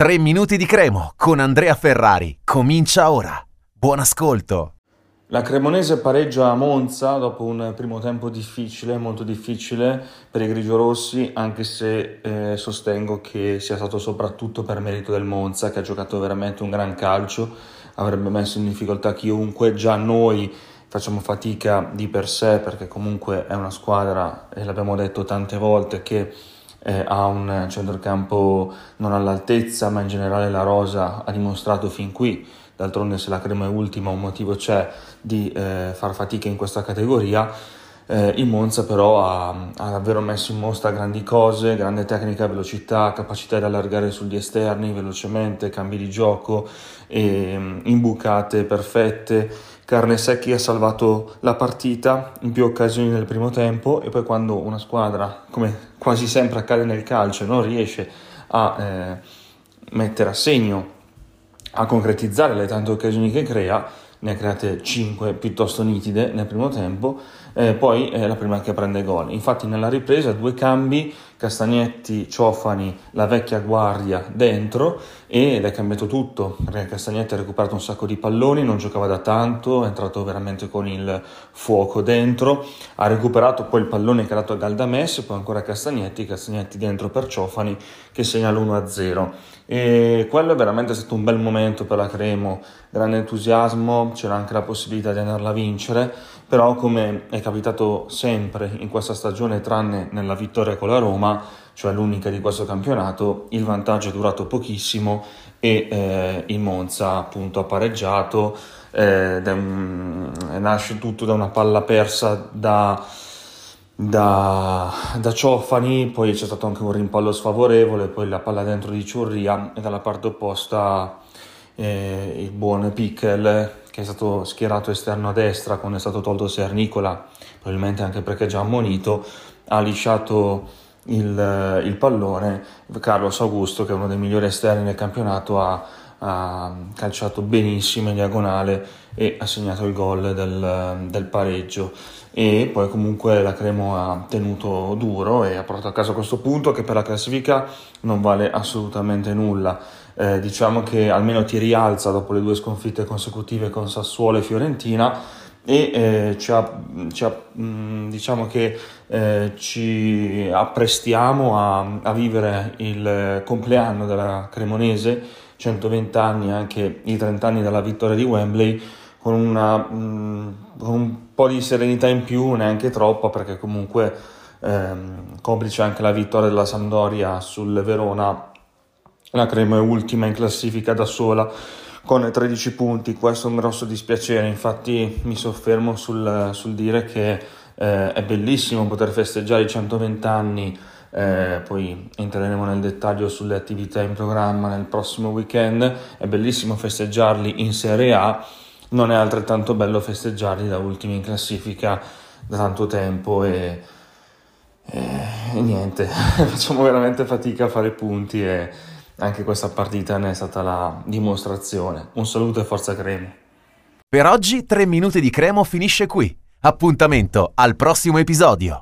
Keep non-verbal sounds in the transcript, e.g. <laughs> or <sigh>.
3 minuti di cremo con Andrea Ferrari. Comincia ora. Buon ascolto. La Cremonese pareggia a Monza dopo un primo tempo difficile, molto difficile per i grigiorossi, anche se eh, sostengo che sia stato soprattutto per merito del Monza che ha giocato veramente un gran calcio, avrebbe messo in difficoltà chiunque, già noi facciamo fatica di per sé perché comunque è una squadra, e l'abbiamo detto tante volte, che eh, ha un centrocampo non all'altezza, ma in generale la Rosa ha dimostrato fin qui, d'altronde se la crema è ultima un motivo c'è di eh, far fatica in questa categoria. Eh, il Monza però ha, ha, davvero messo in mostra grandi cose, grande tecnica, velocità, capacità di allargare sugli esterni velocemente, cambi di gioco, e, mm, imbucate perfette Carnesecchi ha salvato la partita in più occasioni nel primo tempo e poi quando una squadra, come quasi sempre accade nel calcio, non riesce a eh, mettere a segno, a concretizzare le tante occasioni che crea, ne ha create 5 piuttosto nitide nel primo tempo, eh, poi è la prima che prende gol. Infatti nella ripresa due cambi, Castagnetti, Ciofani, la vecchia guardia dentro ed è cambiato tutto, perché Castagnetti ha recuperato un sacco di palloni, non giocava da tanto, è entrato veramente con il fuoco dentro, ha recuperato poi il pallone che ha dato a Galdames, poi ancora Castagnetti, Castagnetti dentro per Ciofani che segna l'1-0 e quello è veramente stato un bel momento per la Cremo, grande entusiasmo, c'era anche la possibilità di andarla a vincere, però come è capitato sempre in questa stagione tranne nella vittoria con la Roma, cioè l'unica di questo campionato, il vantaggio è durato pochissimo e eh, il Monza appunto ha pareggiato, eh, nasce tutto da una palla persa da da, da Ciofani, poi c'è stato anche un rimpallo sfavorevole, poi la palla dentro di Ciurria e dalla parte opposta eh, il buon Pickel che è stato schierato esterno a destra quando è stato tolto Sernicola, probabilmente anche perché già ammonito, ha lisciato il, il pallone. Carlos Augusto, che è uno dei migliori esterni del campionato, ha, ha calciato benissimo in diagonale e ha segnato il gol del, del pareggio e poi comunque la Cremo ha tenuto duro e ha portato a casa questo punto che per la classifica non vale assolutamente nulla. Eh, diciamo che almeno ti rialza dopo le due sconfitte consecutive con Sassuolo e Fiorentina e eh, ci, ha, ci ha, mh, diciamo che eh, ci apprestiamo a, a, vivere il compleanno della Cremonese, 120 anni anche i 30 anni dalla vittoria di Wembley con, una, mh, con un po' di serenità in più, neanche troppa, perché comunque ehm, complice anche la vittoria della Sampdoria sul Verona, la Crema è ultima in classifica da sola con 13 punti, questo è un grosso dispiacere, infatti mi soffermo sul, sul dire che eh, è bellissimo poter festeggiare i 120 anni, eh, poi entreremo nel dettaglio sulle attività in programma nel prossimo weekend, è bellissimo festeggiarli in Serie A, non è altrettanto bello festeggiarli da ultimi in classifica da tanto tempo e, e, e niente, <laughs> facciamo veramente fatica a fare punti e anche questa partita ne è stata la dimostrazione. Un saluto e forza Cremo. Per oggi 3 minuti di Cremo finisce qui. Appuntamento al prossimo episodio.